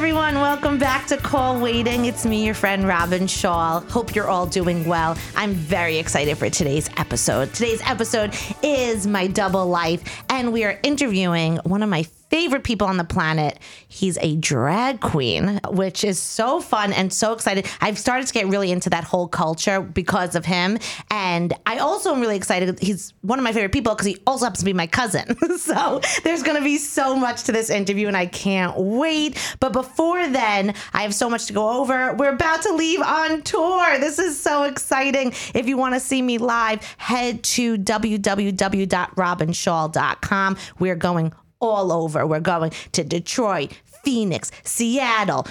Everyone. Welcome back to Call Waiting. It's me, your friend Robyn Schall. Hope you're all doing well. I'm very excited for today's episode. Today's episode is my double life, and we are interviewing one of my favorite people on the planet. He's a drag queen, which is so fun and so excited. I've started to get really into that whole culture because of him. And I also am really excited. He's one of my favorite people because he also happens to be my cousin. so there's going to be so much to this interview, and I can't wait. But before then, I have so much to go over. We're about to leave on tour. This is so exciting. If you want to see me live, head to www.robynschall.com. We're going all over. We're going to Detroit, Phoenix, Seattle,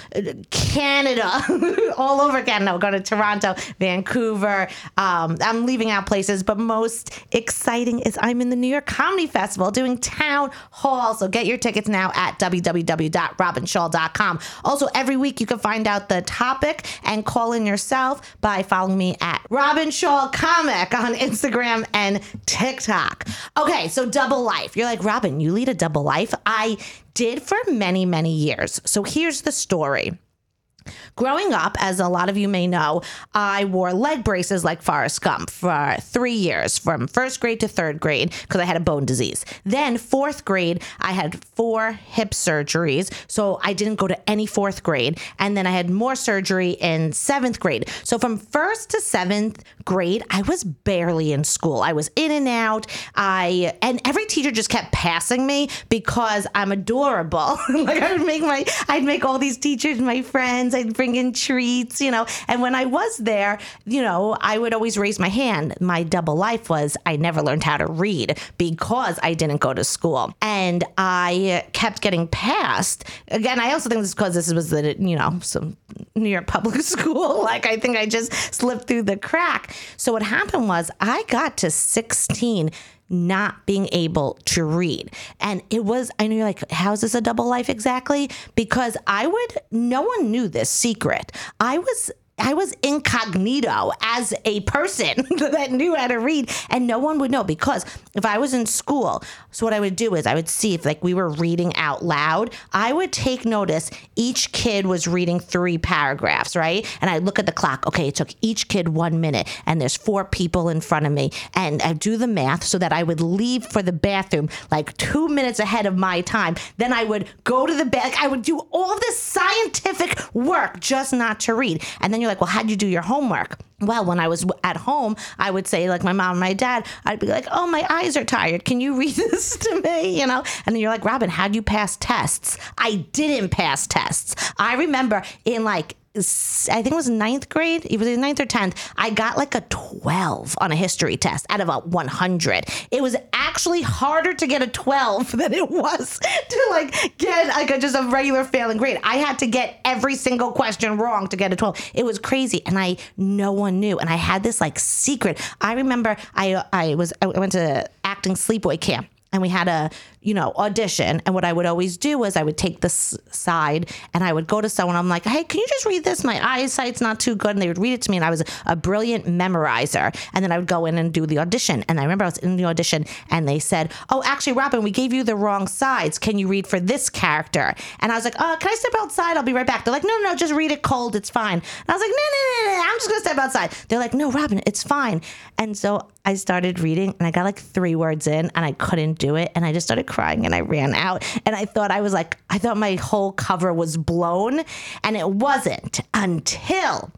Canada, all over Canada. We're going to Toronto, Vancouver. Um, I'm leaving out places, but most exciting is I'm in the New York Comedy Festival doing town hall. So get your tickets now at www.robynschall.com. Also, every week you can find out the topic and call in yourself by following me at Robyn Schall Comic on Instagram and TikTok. Okay, so double life. You're like, Robyn, you lead a double life. I did for many, many years. So here's the story. Growing up, as a lot of you may know, I wore leg braces like Forrest Gump for three years, from first grade to third grade, because I had a bone disease. Then, fourth grade, I had four hip surgeries, so I didn't go to any fourth grade. And then I had more surgery in seventh grade. So, from first to seventh grade, I was barely in school. I was in and out. I and every teacher just kept passing me because I'm adorable. like I would make my, I'd make all these teachers my friends. I'd bring in treats, you know. And when I was there, you know, I would always raise my hand. My double life was I never learned how to read because I didn't go to school. And I kept getting passed. Again, I also think this is because this was the, you know, some New York public school. like I think I just slipped through the crack. So what happened was I got to 16 not being able to read. And it was, I you're like, how's this a double life exactly? Because I would, no one knew this secret. I was I was incognito as a person that knew how to read, and no one would know because if I was in school, so what I would do is I would see if like we were reading out loud, I would take notice each kid was reading three paragraphs, right? And I look at the clock. Okay, it took each kid one minute, and there's four people in front of me, and I do the math so that I would leave for the bathroom like two minutes ahead of my time. Then I would go to the back. I would do all this scientific work just not to read, and then you're like, well, how'd you do your homework? Well, when I was at home, I would say, like my mom and my dad, I'd be like, oh, my eyes are tired. Can you read this to me? You know? And then you're like, Robyn, how'd you pass tests? I didn't pass tests. I remember in like I think it was ninth grade. It was ninth or tenth. I got like a twelve on a history test out of a one hundred. It was actually harder to get a twelve than it was to like get like a, just a regular failing grade. I had to get every single question wrong to get a twelve. It was crazy, and I no one knew. And I had this like secret. I remember I I was I went to acting sleepaway camp and we had a you know audition. And what i would always do was i would take this side and i would go to someone. I'm like hey can you just read this? My eyesight's not too good. And they would read it to me and i was a brilliant memorizer. And then i would go in and do the audition. And i remember i was in the audition and they said oh actually robyn we gave you the wrong sides. Can you read for this character? And i was like oh can i step outside? I'll be right back. They're like no no no just read it cold. It's fine. And i was like no no no no i'm just gonna step outside. They're like no robyn it's fine. And so i started reading and i got like three words in and i couldn't do it. And i just started crying and I ran out. And I thought I was like, I thought my whole cover was blown. And it wasn't until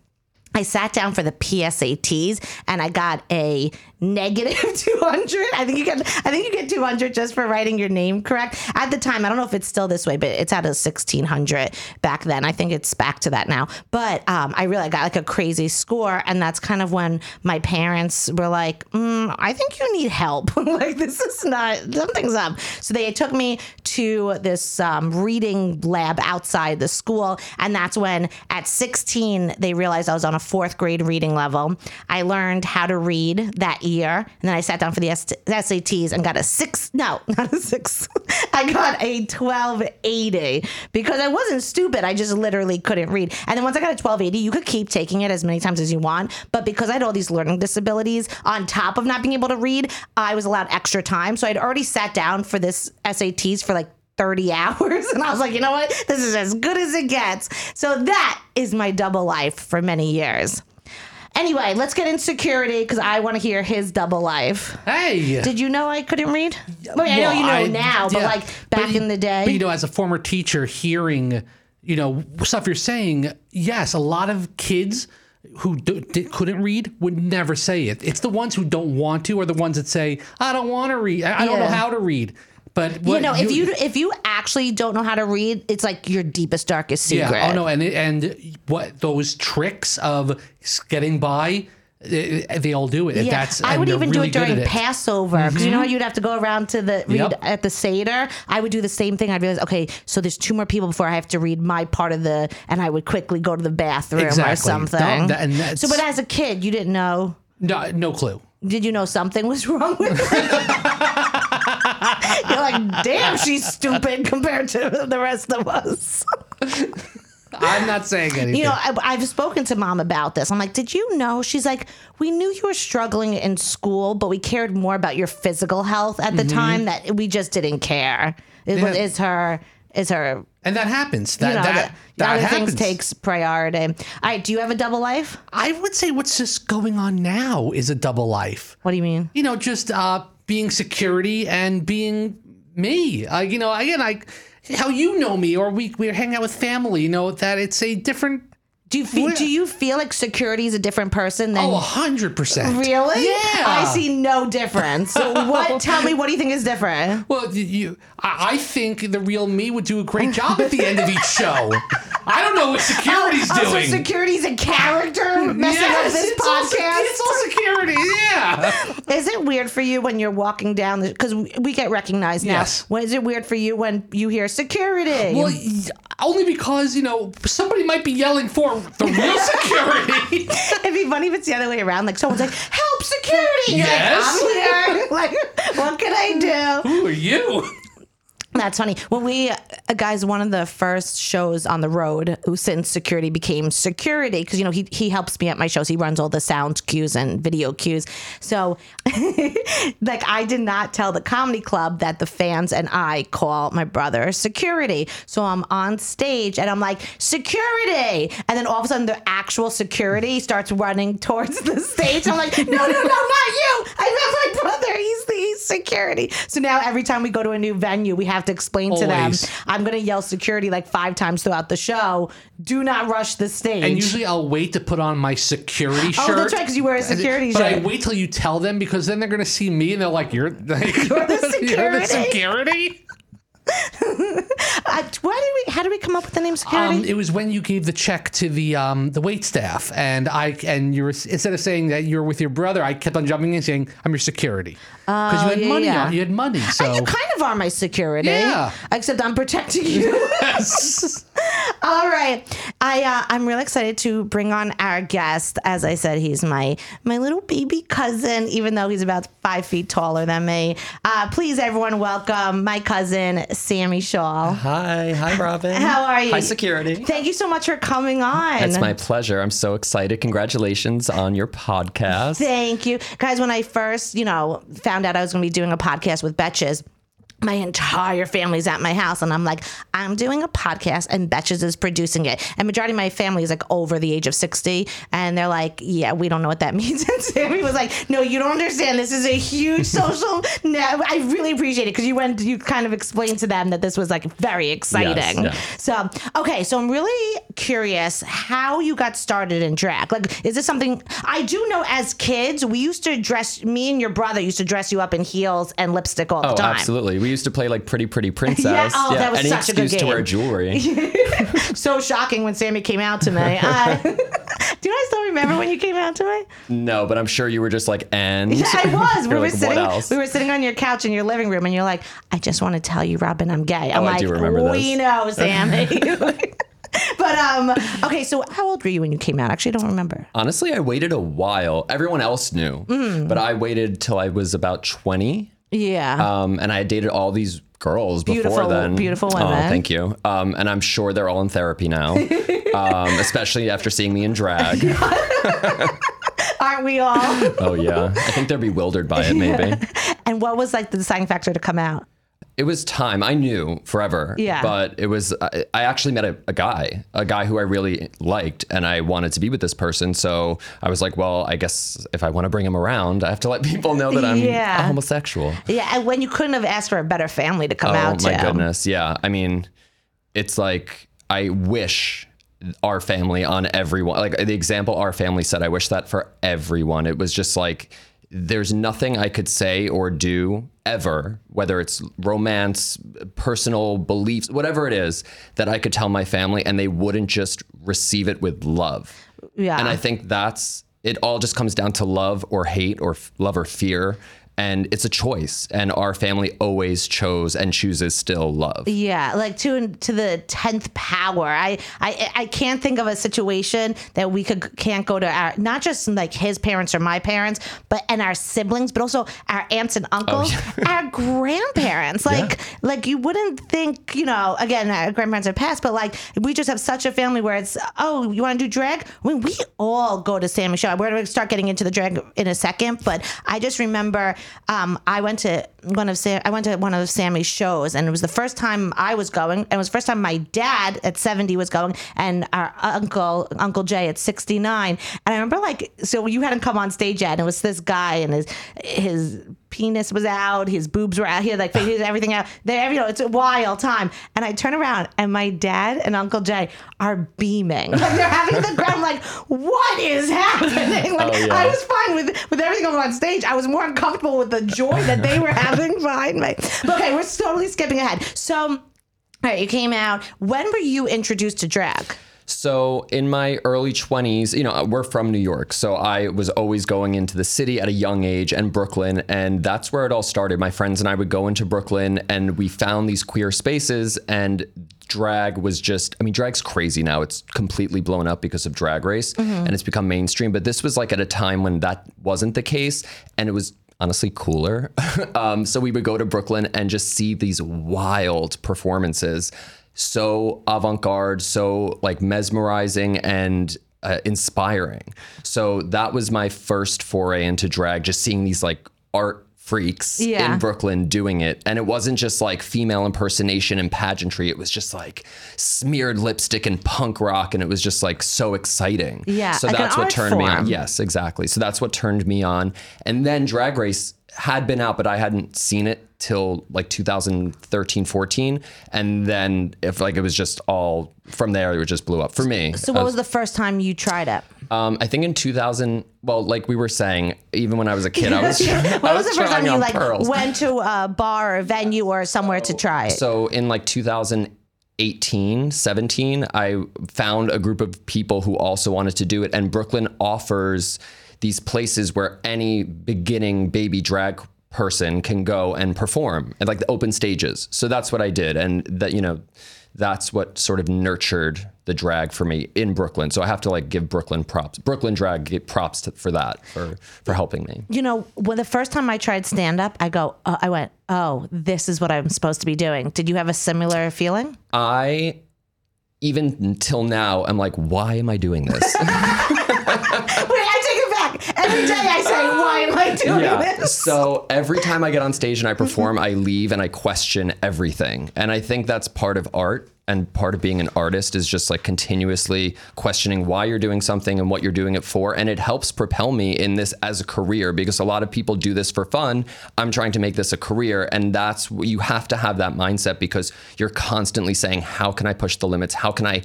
I sat down for the PSATs and I got a negative 200. I think you get I think you get 200 just for writing your name correct. At the time, I don't know if it's still this way, but it's at a 1600 back then. I think it's back to that now. But um, I really got like a crazy score, and that's kind of when my parents were like, mm, "I think you need help. like this is not something's up." So they took me to this um, reading lab outside the school, and that's when at 16 they realized I was on a fourth grade reading level. I learned how to read that year, and then I sat down for the SATs and got a six. No, not a six. I got a 1280 because I wasn't stupid. I just literally couldn't read. And then once I got a 1280, you could keep taking it as many times as you want. But because I had all these learning disabilities on top of not being able to read, I was allowed extra time. So I'd already sat down for this SATs for like 30 hours. And I was like, you know what? This is as good as it gets. So that is my double life for many years. Anyway, let's get in security because I want to hear his double life. Hey. Did you know I couldn't read? I, mean, I know you know I- now, but yeah. like back But- in the day. But you know, as a former teacher, hearing you know stuff you're saying, yes, a lot of kids who do, di- couldn't read would never say it. It's the ones who don't want to, or the ones that say, "I don't want to read. I, I don't know how to read." But you what know, if you if you actually don't know how to read, it's like your deepest, darkest secret. yeah, oh no, and and what those tricks of getting by, eh, they all do it. Yeah, That's I would even really do it during Passover because you know how you'd have to go around to the read Yep. at the Seder. I would do the same thing. I'd realize, okay, so there's two more people before I have to read my part of the, and I would quickly go to the bathroom or something. That- so, but as a kid, you didn't know. No, no clue. Did you know something was wrong with like, damn, she's stupid compared to the rest of us. I'm not saying anything. You know, I, I've spoken to mom about this. I'm like, did you know? She's like, we knew you were struggling in school, but we cared more about your physical health at the time that we just didn't care. It Yeah. is her is her. and that happens. That You know, that that other happens. takes priority. All right, do you have a double life? I would say what's just going on now is a double life. What do you mean? You know, just uh, being security and being me. Uh, you know, again, I how you know me, or we we hang out with family. You know that it's a different. Do you feel, do you feel like security is a different person than Oh, a hundred percent. Really? Yeah. I see no difference. So what? Tell me, what do you think is different? Well, you- I, I think the real me would do a great job at the end of each show. I don't know what security's Oh, oh doing. so security's a character messing up this it's all, podcast. it's all security. Yeah. Is it weird for you when you're walking down the because we get recognized now? Yes. When is it weird for you when you hear security? Well, only because you know somebody might be yelling for the real security. It'd be funny if it's the other way around. Like someone's like, "Help, security!" You're Yes. like, I'm here. like, what can I do? Who are you? That's funny. When we, uh, guys, one of the first shows on the road since security became security, because, you know, he, he helps me at my shows. He runs all the sound cues and video cues. So, like, I did not tell the comedy club that the fans and I call my brother security. So I'm on stage and I'm like, security. And then all of a sudden, the actual security starts running towards the stage. I'm like, no, no, no, not you. I meant my brother. He's the he's security. So now every time we go to a new venue, we have to explain to them, I'm going to yell security like five times throughout the show. Do not rush the stage. And usually I'll wait to put on my security shirt. Oh, that's right, because you wear a security but I shirt. wait till you tell them because then they're going to see me and they're like, "You're, like, You're the You're the security?" security." Uh, why did we? How did we come up with the name security? Um, it was when you gave the check to the um, the wait staff, and I and you were instead of saying that you were with your brother, I kept on jumping in saying, "I'm your security," because you had yeah, money. yeah. On, you had money, so you kind of are my security. Yeah. Except I'm protecting you. Yes. All right. I uh, I'm really excited to bring on our guest. As I said, he's my my little baby cousin, even though he's about five feet taller than me. Uh, please, everyone, welcome my cousin Sammy Schall. Hi, hi, hi, Robyn. How are you? Hi, security. Thank you so much for coming on. It's my pleasure. I'm so excited. Congratulations on your podcast. Thank you. Guys, when I first, you know, found out I was going to be doing a podcast with Betches, my entire family's at my house and I'm like, I'm doing a podcast and Betches is producing it. And majority of my family is like over the age of 60 and they're like, yeah, we don't know what that means. And Sammy was like, no, you don't understand. This is a huge social net. I really appreciate it because you went, you kind of explained to them that this was like very exciting. yeah. So, okay. So I'm really curious how you got started in drag. Like, is this something I do know as kids, we used to dress, me and your brother used to dress you up in heels and lipstick all the Oh, time. absolutely. We used to play like Pretty Pretty Princess. Yeah, oh, that was any such a good excuse to wear jewelry. so shocking when Sammy came out to me. Uh, do I still remember when you came out to me? no, but I'm sure you were just like, and Yeah, I was. we You're were like, sitting. What else? We were sitting on your couch in your living room, and you're like, "I just want to tell you, Robyn, I'm gay." I'm Oh, I like, do remember "We this." know, Sammy." but um, okay. So how old were you when you came out? Actually, I don't remember. Honestly, I waited a while. Everyone else knew, Mm. but I waited till I was about 20. Yeah. Um, and I had dated all these girls before then. beautiful Oh, women. thank you. Um, and I'm sure they're all in therapy now, um, especially after seeing me in drag. Aren't we all? Oh yeah, I think they're bewildered by it. Maybe and what was like the deciding factor to come out? It was time. I knew forever. Yeah. But it was. I, I actually met a, a guy, a guy who I really liked, and I wanted to be with this person. So I was like, well, I guess if I want to bring him around, I have to let people know that I'm Yeah. a homosexual. Yeah, and when you couldn't have asked for a better family to come Oh out to. Oh, my goodness. Yeah. I mean, it's like I wish our family on everyone like the example our family said, I wish that for everyone. It was just like there's nothing I could say or do ever, whether it's romance, personal beliefs, whatever it is, that I could tell my family and they wouldn't just receive it with love. Yeah. And I think that's it all just comes down to love or hate or f- love or fear. And it's a choice. And our family always chose and chooses still love. Yeah, like to to the tenth power. I, I I can't think of a situation that we could can't go to our not just like his parents or my parents, but and our siblings, but also our aunts and oh, uncles, our grandparents. Like like you wouldn't think you know. Again, our grandparents have passed, but like we just have such a family where it's oh you want to do drag? I mean, we all go to Sammy show. We're gonna start getting into the drag in a second, but I just remember um, I went to one of Sam, I went to one of Sammy's shows, and it was the first time I was going, and it was the first time my dad at seventy was going, and our uncle Uncle Jay at sixty nine. And I remember like so you hadn't come on stage yet, and it was this guy, and his his penis was out, his boobs were out, he had like everything out. There, you know, it's a wild time. And I turn around, and my dad and Uncle Jay are beaming, like they're having the ground. Like, what is happening? Like, Oh, yeah. I was fine with with everything going on stage. I was more uncomfortable with the joy that they were having behind me. But okay, we're totally skipping ahead. So, all right, you came out. When were you introduced to drag? So in my early 20s, you know, we're from New York. So I was always going into the city at a young age and Brooklyn. And that's where it all started. My friends and I would go into Brooklyn and we found these queer spaces and drag was just, I mean, drag's crazy now. It's completely blown up because of drag race and it's become mainstream. But this was like at a time when that wasn't the case. And it was honestly cooler. um, so we would go to Brooklyn and just see these wild performances, so avant-garde, so like mesmerizing and uh, inspiring. So that was my first foray into drag, just seeing these like art freaks Yeah. in Brooklyn doing it. And it wasn't just like female impersonation and pageantry. It was just like smeared lipstick and punk rock. And it was just like so exciting. Yeah, So like that's what turned me on. Yes, exactly. So that's what turned me on. And then Drag Race had been out, but I hadn't seen it till like 2013, 14. And then if like it was just all from there, it just blew up for me. So, what was the first time you tried it? Um, I think in 2000, well, like we were saying, even when I was a kid, I was, I What was the first time you like pearls. went to a bar or a venue or somewhere to try it? So in like 2018, 17, I found a group of people who also wanted to do it. And Brooklyn offers these places where any beginning baby drag person can go and perform and like the open stages. So that's what I did. And that, you know, that's what sort of nurtured the drag for me in Brooklyn. So I have to like give Brooklyn props. Brooklyn drag get props to, for that, for, for helping me. you know, when the first time I tried stand up, I go, uh, I went, oh, this is what I'm supposed to be doing. Did you have a similar feeling? I even until now, I'm like, why am I doing this? Wait, I take it back. And every day I say, why am I doing yeah. this? So every time I get on stage and I perform, I leave and I question everything. And I think that's part of art and part of being an artist is just like continuously questioning why you're doing something and what you're doing it for. And it helps propel me in this as a career because a lot of people do this for fun. I'm trying to make this a career. And that's you have to have that mindset because you're constantly saying, how can I push the limits? How can I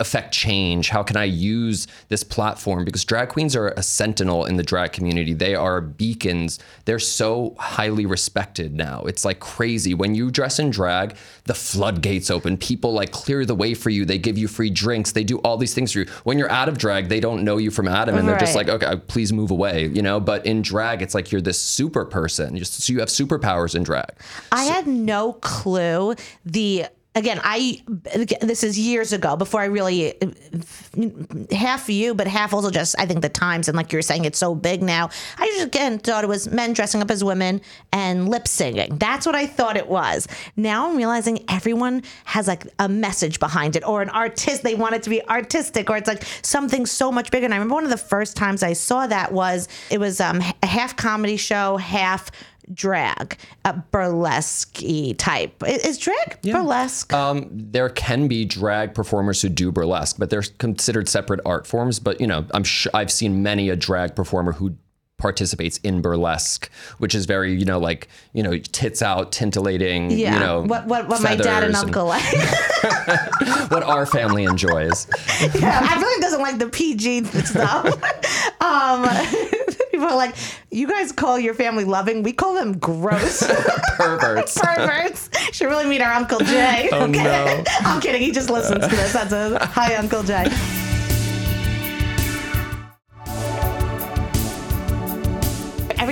affect change? How can I use this platform? Because drag queens are a sentinel in the drag community. They are beacons. They're so highly respected now. It's like crazy. When you dress in drag, the floodgates open. People like clear the way for you. They give you free drinks. They do all these things for you. When you're out of drag, they don't know you from Adam and they're just like, okay, please move away, you know? But in drag, it's like you're this super person. Just so you have superpowers in drag. I had no clue the again I this is years ago before I really half you but half also just I think the times. And like you're saying it's so big now. I just again thought it was men dressing up as women and lip singing. That's what I thought it was. Now I'm realizing everyone has like a message behind it or an artist they want it to be artistic or it's like something so much bigger. And I remember one of the first times I saw that was it was um, a half comedy show half drag, a burlesque type. Is drag burlesque? Um, there can be drag performers who do burlesque, but they're considered separate art forms. But you know, I'm sure I've seen many a drag performer who participates in burlesque, which is very you know like you know tits out, tintillating. yeah. You know what what, what my dad and feathers uncle like. what our family enjoys. Yeah, I really doesn't like the PG stuff. um, people are like, you guys call your family loving. We call them gross Perverts. perverts. Should really meet our Uncle Jay. Oh, no. I'm kidding. He just listens to this. That's a hi, Uncle Jay.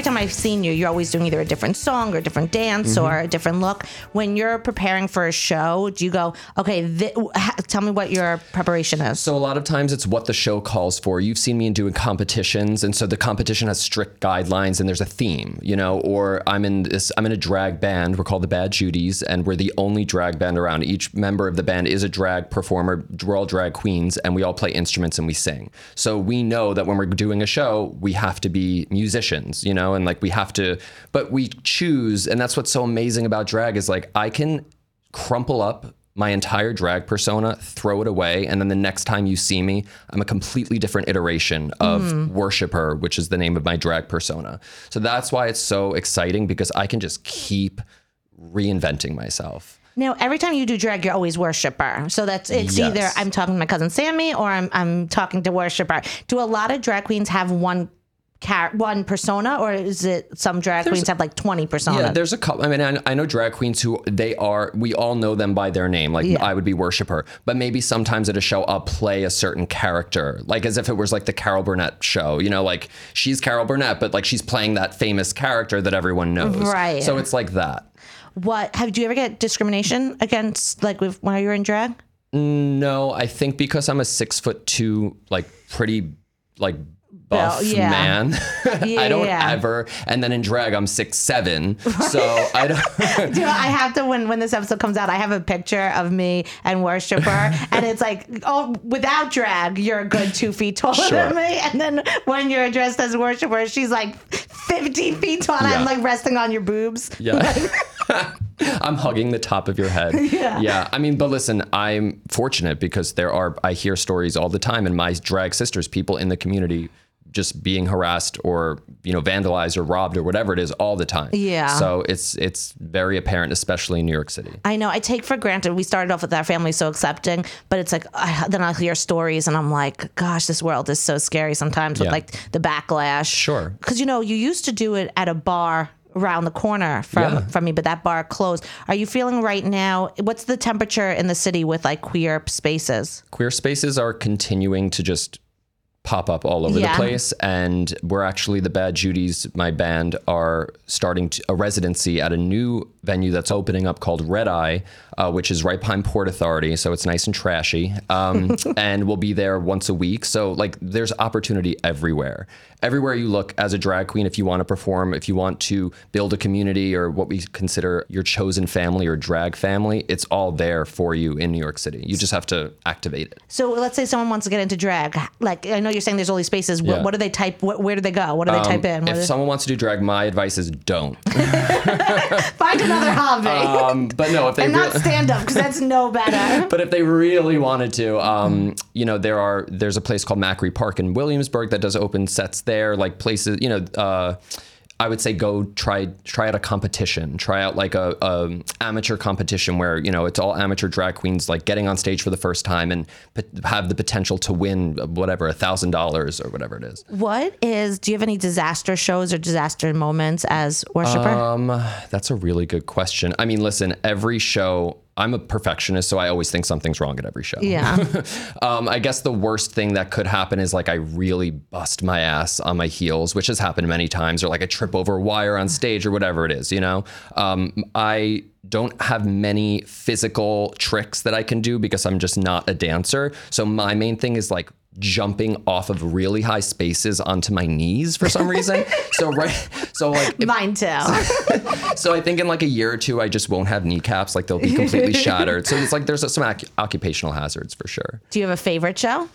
Every time I've seen you, you're always doing either a different song or a different dance Mm-hmm. or a different look. When you're preparing for a show, do you go, okay, ha- tell me what your preparation is? So a lot of times it's what the show calls for. You've seen me in doing competitions, and so the competition has strict guidelines and there's a theme, you know. Or I'm in this, I'm in a drag band. We're called the Bad Judies, and we're the only drag band around. Each member of the band is a drag performer. We're all drag queens, and we all play instruments and we sing. So we know that when we're doing a show, we have to be musicians, you know, and like we have to. But we choose, and that's what's so amazing about drag is like I can crumple up my entire drag persona, throw it away, and then the next time you see me, I'm a completely different iteration of mm-hmm. Worshipper, which is the name of my drag persona. So that's why it's so exciting because I can just keep reinventing myself. Now, every time you do drag, you're always worshiper. So that's it's Yes. either I'm talking to my cousin Sammy or I'm I'm talking to worshiper. Do a lot of drag queens have one char- one persona, or is it some drag queens have like twenty personas? Yeah, there's a couple. I mean, I, I know drag queens who they are. We all know them by their name. Like Yeah. I would be worshiper, but maybe sometimes at a show I'll play a certain character, like as if it was like the Carol Burnett show. You know, like she's Carol Burnett, but like she's playing that famous character that everyone knows. Right. So it's like that. what have you ever get discrimination against like with while you're in drag? No, I think because I'm a six foot two, like pretty, like buff yeah. man. I don't ever. And then in drag, I'm six seven. So I don't. Do I have to when when this episode comes out, I have a picture of me and worshiper, and it's like, oh, without drag, you're a good two feet taller Sure. than me, and then when you're dressed as worshiper, she's like fifty feet tall. and I'm like resting on your boobs. Yeah. I'm hugging the top of your head. Yeah. Yeah. I mean, but listen, I'm fortunate because there are, I hear stories all the time and my drag sisters, people in the community just being harassed or, you know, vandalized or robbed or whatever it is all the time. Yeah. So it's, it's very apparent, especially in New York City. I know. I take for granted. We started off with our family so accepting, but it's like I, then I hear stories and I'm like, gosh, this world is so scary sometimes with Yeah. like the backlash. Sure. Because you know you used to do it at a bar around the corner from Yeah. from me, but that bar closed. Are you feeling right now? What's the temperature in the city with like queer spaces? queer spaces are continuing to just pop up all over Yeah. the place and we're actually the bad judies my band are starting to, a residency at a new venue that's opening up called red eye uh, which is right behind port authority so it's nice and trashy um, and we'll be there once a week so like there's opportunity everywhere everywhere you look as a drag queen if you want to perform if you want to build a community or what we consider your chosen family or drag family it's all there for you in new york city you just have to activate it So let's say someone wants to get into drag. Like I know you're saying there's all these spaces. What, Yeah. what do they type? What, where do they go? What do they type in? What If is- someone wants to do drag, my advice is don't. find another hobby. Um, but no, if they and not really, stand up because that's no better. but if they really wanted to, um, you know, there are there's a place called Macri Park in Williamsburg that does open sets there, like places, you know. Uh, I would say go try try out a competition, try out like a, a amateur competition where you know it's all amateur drag queens like getting on stage for the first time and have the potential to win whatever a thousand dollars or whatever it is. What is? Do you have any disaster shows or disaster moments as worshiper? Um, that's a really good question. I mean, listen, every show, I'm a perfectionist, so I always think something's wrong at every show. yeah. Um, I guess the worst thing that could happen is like I really bust my ass on my heels, which has happened many times, or like I trip over a wire on stage or whatever it is, you know? Um, I don't have many physical tricks that I can do because I'm just not a dancer. So my main thing is like jumping off of really high spaces onto my knees for some reason. so right so like if- Mine too. so I think in like a year or two, I just won't have kneecaps. Like they'll be completely shattered. So it's like there's some occ- occupational hazards for sure. Do you have a favorite show?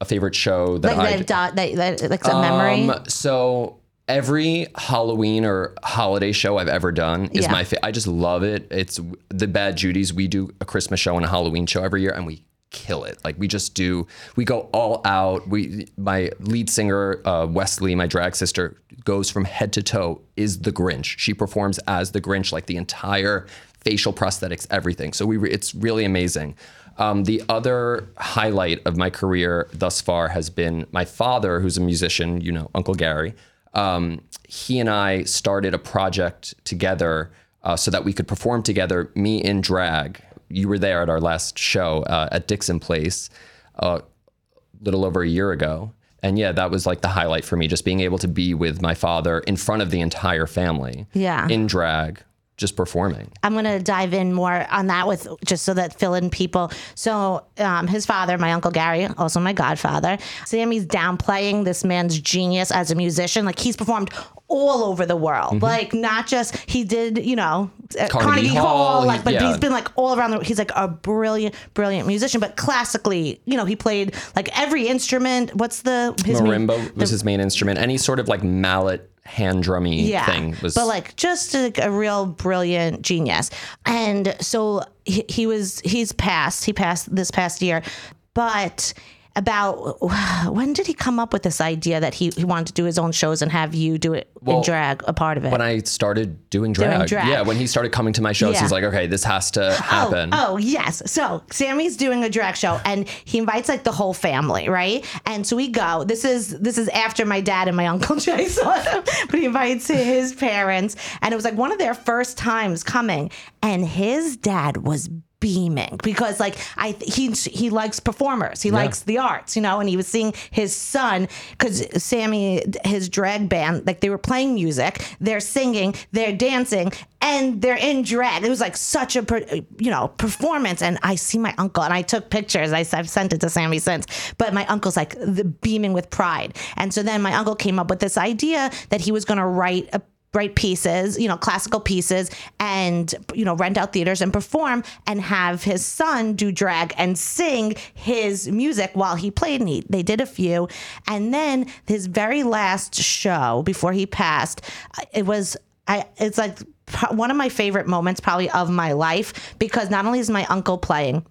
A favorite show that Like I that, that, that, like a memory? Um, so every Halloween or holiday show I've ever done is Yeah. my fa- I just love it. It's the Bad Judies. We do a Christmas show and a Halloween show every year, and we kill it. Like we just do. We go all out. We my lead singer uh, Wesley, my drag sister, goes from head to toe. Is the Grinch. She performs as the Grinch, like the entire facial prosthetics, everything. So we it's really amazing. Um, the other highlight of my career thus far has been my father, who's a musician, you know, Uncle Gary. Um, he and I started a project together uh, so that we could perform together, me in drag. You were there at our last show uh, at Dixon Place a little over a year ago. And yeah, that was like the highlight for me, just being able to be with my father in front of the entire family Yeah. in drag, just performing. I'm going to dive in more on that with just so that fill in people. So, um, his father, my uncle Gary, also my godfather, Sammy's downplaying this man's genius as a musician. Like he's performed all over the world. Like not just he did, you know, at Mm-hmm. Carnegie Carnegie, Hall, Hall, like, but yeah. he's been like all around the. He's like a brilliant, brilliant musician. But classically, you know, he played like every instrument. What's the his main- Marimba was his main instrument. Any sort of like mallet hand drummy yeah, thing was but like just a, a real brilliant genius. And so he, he was he's passed. He passed this past year, but about when did he come up with this idea that he, he wanted to do his own shows and have you do it in drag a part of it? when I started doing drag. drag. Yeah, when he started coming to my shows, Yeah. he's like, okay, this has to oh, happen. Oh, oh, yes. So Sammy's doing a drag show and he invites like the whole family, right? And so we go. This is this is after my dad and my uncle Jay saw them, but he invites his parents, and it was like one of their first times coming, and his dad was beaming because like I he he likes performers. He likes the arts, you know, and he was seeing his son cuz Sammy his drag band like they were playing music, they're singing, they're dancing and they're in drag. It was like such a you know, performance and I see my uncle and I took pictures. I, I've sent it to Sammy since. But my uncle's like the beaming with pride. And so then my uncle came up with this idea that he was going to write a write pieces, you know, classical pieces, and you know, rent out theaters and perform, and have his son do drag and sing his music while he played. And he, they did a few, and then his very last show before he passed, uh, it was I. It's like one of my favorite moments, probably of my life, because not only is my uncle playing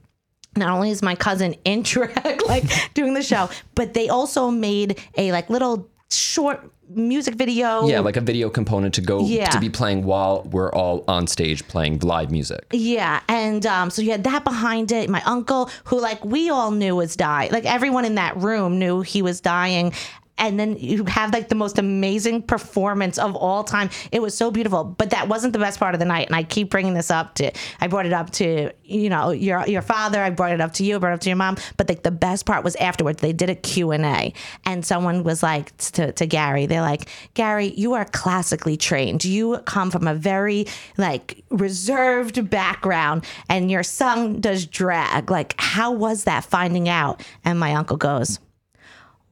not only is my cousin in drag like doing the show but they also made a like little short music video Yeah, like a video component to go Yeah. to be playing while we're all on stage playing live music. Yeah, and um, so you had that behind it. My uncle, who like we all knew was dying, like everyone in that room knew he was dying. And then you have like the most amazing performance of all time. It was so beautiful, but that wasn't the best part of the night. And I keep bringing this up to, I brought it up to you know your your father. I brought it up to you. I brought it up to your mom. But like the best part was afterwards. They did a Q and A, and someone was like to to Gary. They're like, Gary, you are classically trained. You come from a very like reserved background, and your son does drag. Like, how was that finding out? And my uncle goes,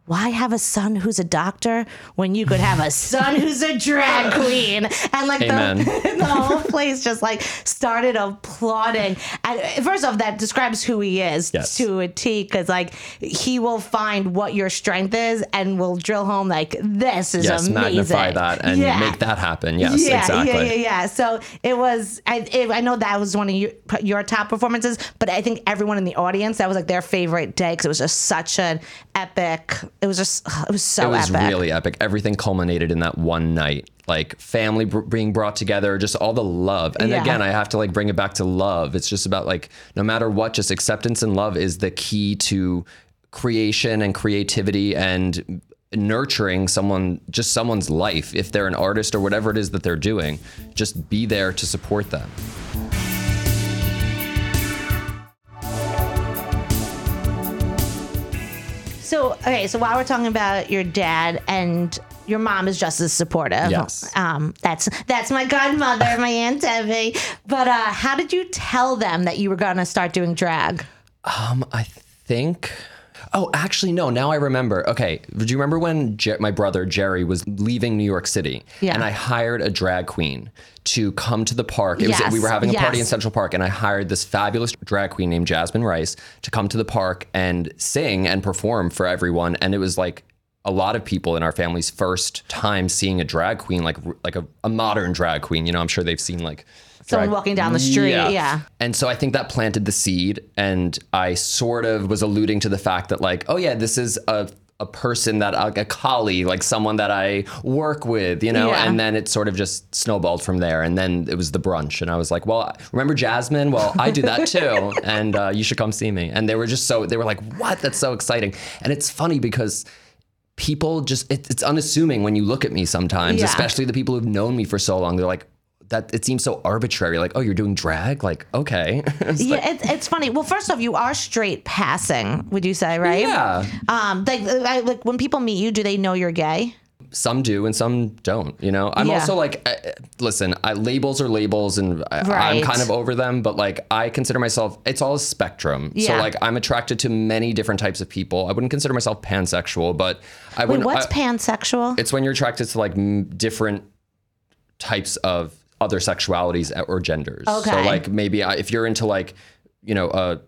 why have a son who's a doctor when you could have a son who's a drag queen? And like the, the whole place just like started applauding. And uh, first off, that describes who he is Yes. to a T because like he will find what your strength is and will drill home like this is Yes, amazing. magnify that and Yeah. make that happen. Yes, yeah, exactly. Yeah, yeah, yeah. So it was. I, it, I know that was one of your, your top performances, but I think everyone in the audience that was like their favorite day because it was just such an epic. It was just. It was so It was epic. really epic. Everything culminated in that one night. Like family br- being brought together, just all the love. And Yeah. again, I have to like bring it back to love. It's just about like no matter what, just acceptance and love is the key to creation and creativity and nurturing someone just someone's life if they're an artist or whatever it is that they're doing just be there to support them okay, so while we're talking about your dad and your mom is just as supportive. Yes. Um, that's that's my godmother, my aunt Debbie. But uh, how did you tell them that you were gonna start doing drag? Um, I think. Oh, actually, no. Now I remember. Okay, do you remember when Jer- my brother Jerry was leaving New York City? Yeah. And I hired a drag queen to come to the park. It was Yes, we were having a party in. Central Park, and I hired this fabulous drag queen named Jasmine Rice to come to the park and sing and perform for everyone. And it was like a lot of people in our family's first time seeing a drag queen, like like a, a modern drag queen. You know, I'm sure they've seen like. Someone drag- walking down the street, yeah. and so I think that planted the seed, and I sort of was alluding to the fact that, like, oh yeah, this is a a person that like a colleague, like someone that I work with, you know. Yeah. And then it sort of just snowballed from there. And then it was the brunch, and I was like, well, remember Jasmine? Well, I do that too, and uh, you should come see me. And they were just so they were like, what? That's so exciting. And it's funny because people just it, it's unassuming when you look at me sometimes Yeah. especially the people who've known me for so long they're like that it seems so arbitrary like oh you're doing drag like okay It's like, Yeah, it's, it's funny. Well, first off, you are straight passing, would you say, right? yeah Um, like, I, like when people meet you, do they know you're gay? some do and some don't you know i'm Yeah. also like uh, listen I, labels are labels and I, i'm Right. kind of over them but like i consider myself it's all a spectrum yeah. so like i'm attracted to many different types of people i wouldn't consider myself pansexual but i would what's I- pansexual? It's when you're attracted to like m- different types of other sexualities or genders. So like maybe I- if you're into like, you know, a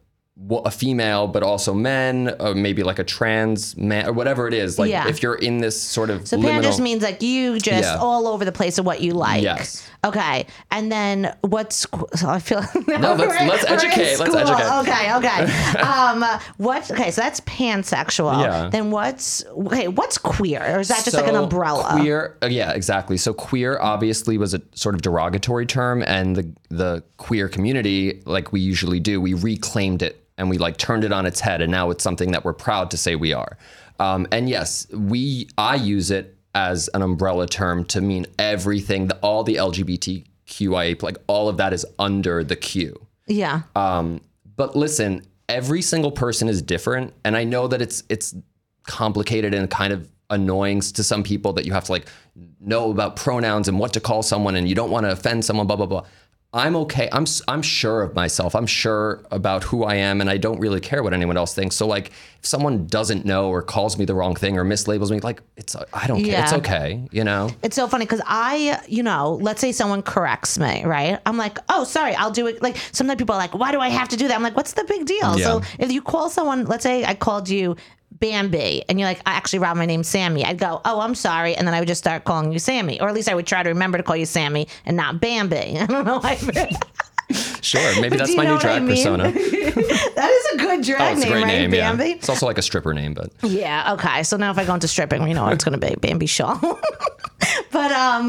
a female but also men, or maybe like a trans man or whatever it is. Like Yeah. if you're in this sort of So pan liminal, just means like you just Yeah. all over the place of what you like. Yes. Okay. And then what's so I feel No, let's- let's educate, let's educate. Okay, okay. um what okay, so that's pansexual. Yeah. Then what's okay, what's queer? Or is that just like an umbrella? Queer, uh, yeah, exactly. So queer obviously was a sort of derogatory term, and the the queer community, like we usually do, we reclaimed it and we like turned it on its head, and now it's something that we're proud to say we are. Um, and yes, we I use it as an umbrella term to mean everything, the, all the LGBTQIA, like all of that is under the Q. Yeah. Um, but listen, every single person is different, and I know that it's it's complicated and kind of annoying to some people that you have to like know about pronouns and what to call someone, and you don't want to offend someone. Blah blah blah. I'm okay. I'm I'm sure of myself. I'm sure about who I am, and I don't really care what anyone else thinks. So like, if someone doesn't know or calls me the wrong thing or mislabels me, like it's uh, I don't care. It's okay. You know. It's so funny because I, you know, let's say someone corrects me, right? I'm like, oh, sorry, I'll do it. Like sometimes people are like, why do I have to do that? I'm like, what's the big deal? So if you call someone, let's say I called you Bambi, and you're like, I actually, Rob, my name's Sammy. I'd go, oh, I'm sorry, and then I would just start calling you Sammy, or at least I would try to remember to call you Sammy and not Bambi. I don't know. why. Sure. Maybe that's my new what I drag mean? persona. that is a good Oh, drag it's a name, great right? name. Bambi. Yeah. It's also like a stripper name, but. Yeah, okay. So now if I go into stripping, we know what it's going to be Bambi Schall. but um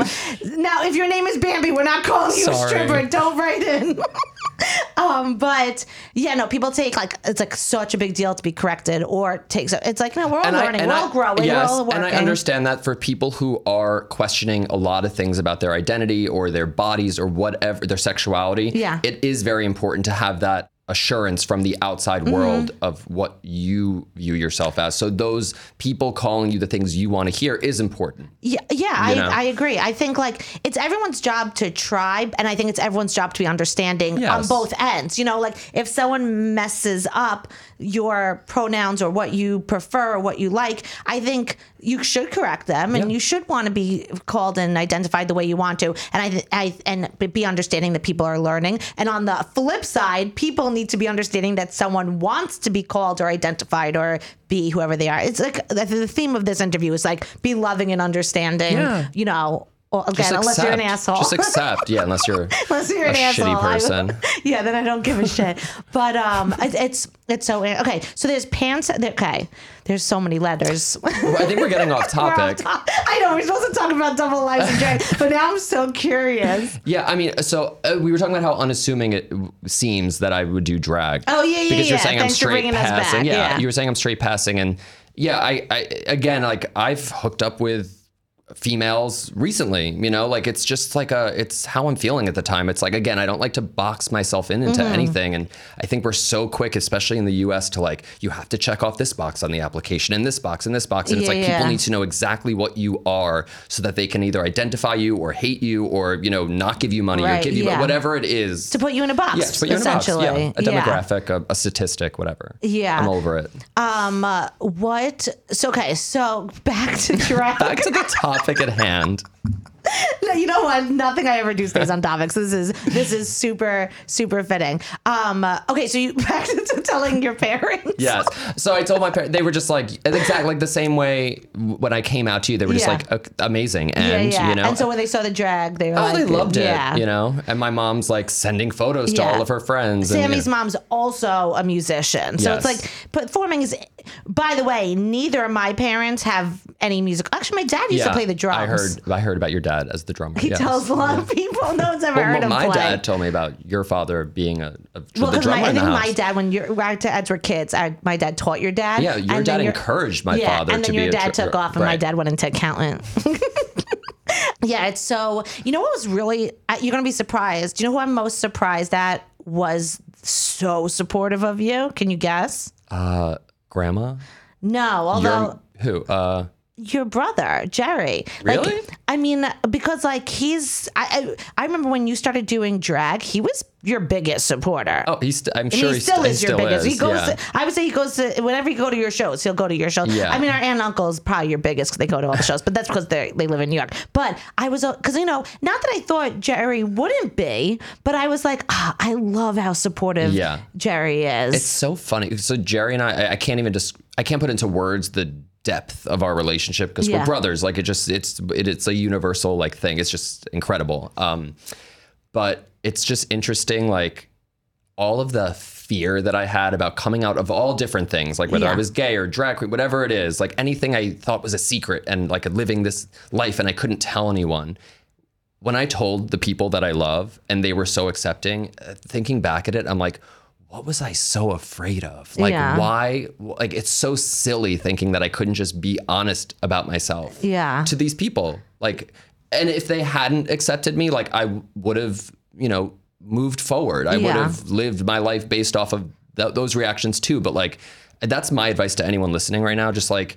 now if your name is Bambi, we're not calling you a stripper. Don't write in. um but yeah, no, people take like it's like such a big deal to be corrected or takes it's like no, we're all learning, we're all growing, yes, we're all working. and I understand that for people who are questioning a lot of things about their identity or their bodies or whatever their sexuality, Yeah. it is very important to have that assurance from the outside Mm-hmm. world of what you view yourself as. So those people calling you the things you want to hear is important. Yeah, yeah, I, know? I agree. I think like it's everyone's job to try, and I think it's everyone's job to be understanding on both ends. You know, like if someone messes up your pronouns or what you prefer or what you like, I think you should correct them, and you should want to be called and identified the way you want to. And I, I and be understanding that people are learning. And on the flip side, people need to be understanding that someone wants to be called or identified or be whoever they are. It's like the the theme of this interview is like be loving and understanding. Yeah. You know, or again, Just unless you're an asshole. Just accept. Yeah, unless you're Unless you're a an asshole, shitty person. yeah, then I don't give a shit. But um, it, it's it's so okay. So there's pants. Okay, there's so many letters. Well, I think we're getting off We're off topic. I know we're supposed to talk about double lives and drag, but now I'm so curious. Yeah, I mean, so uh, we were talking about how unassuming it seems that I would do drag. Oh, yeah, yeah, Because you're yeah. saying I'm straight passing. Yeah, yeah. you were saying I'm straight passing, and yeah, I, I again, like I've hooked up with females recently you know like it's just like a it's how i'm feeling at the time it's like again i don't like to box myself in Mm-hmm. into anything and i think we're so quick especially in the us to like you have to check off this box on the application and this box and this box and it's like yeah. people need to know exactly what you are so that they can either identify you or hate you or you know not give you money or give you yeah. whatever it is To put you in a box, yeah, to put you in a box. essentially. Yeah, a demographic, a, a statistic, whatever. Yeah. I'm over it. Um, uh, what? So okay, so back to drag. Back to the topic at hand. you know what? Nothing I ever do stays on topics. This is this is super super fitting. Um, okay, so you back to telling your parents. Yes. So I told my parents, they were just like, exactly like the same way when I came out to you, they were just Yeah. like amazing. And, yeah. you know, and so when they saw the drag, they were oh, like, they loved it, Yeah. you know? And my mom's like sending photos to Yeah. all of her friends. and, Sammy's you know, mom's also a musician. So it's like performing is by the way, neither of my parents have any music. Actually my dad used to play the drums. I heard, I heard about your dad as the drummer. he yes. tells a lot of people no one's ever Well, heard him my play. dad told me about your father being a, a well, the drummer my, I think my dad, when your our dads were kids, I, my dad taught your dad. Yeah, your dad encouraged my yeah, father and then to your dad took off, and my dad went into accountant. yeah, it's so. You know what was really? You're gonna be surprised. Do you know who I'm most surprised at? Was so supportive of you. Can you guess? Uh, grandma? No, although Your, who? Uh, your brother Jerry. Really? Like, I mean, because like he's. I, I I remember when you started doing drag, he was your biggest supporter. oh, he's, st- I'm And sure he still he is your still biggest. He goes. yeah. To, I would say he goes to whenever you go to your shows, he'll go to your shows. Yeah. I mean, our aunt and uncle is probably your biggest because they go to all the shows, but that's because they they live in New York. But I was because you know, not that I thought Jerry wouldn't be, but I was like, ah, I love how supportive Yeah. Jerry is. It's so funny. So Jerry and I, I- I can't even just, I can't put into words the depth of our relationship because Yeah. we're brothers. Like it just, it's, it, it's a universal like thing. It's just incredible. Um, but it's just interesting, like all of the fear that I had about coming out of all different things, like whether I was gay or drag queen, whatever it is, like anything I thought was a secret and like living this life and I couldn't tell anyone when I told the people that I love and they were so accepting, uh, thinking back at it, I'm like, what was I so afraid of? Like, Yeah. why? Like, it's so silly thinking that I couldn't just be honest about myself Yeah. to these people. Like, and if they hadn't accepted me, like, I would have, you know, moved forward. I would have lived my life based off of th- those reactions too. But like, that's my advice to anyone listening right now. Just like,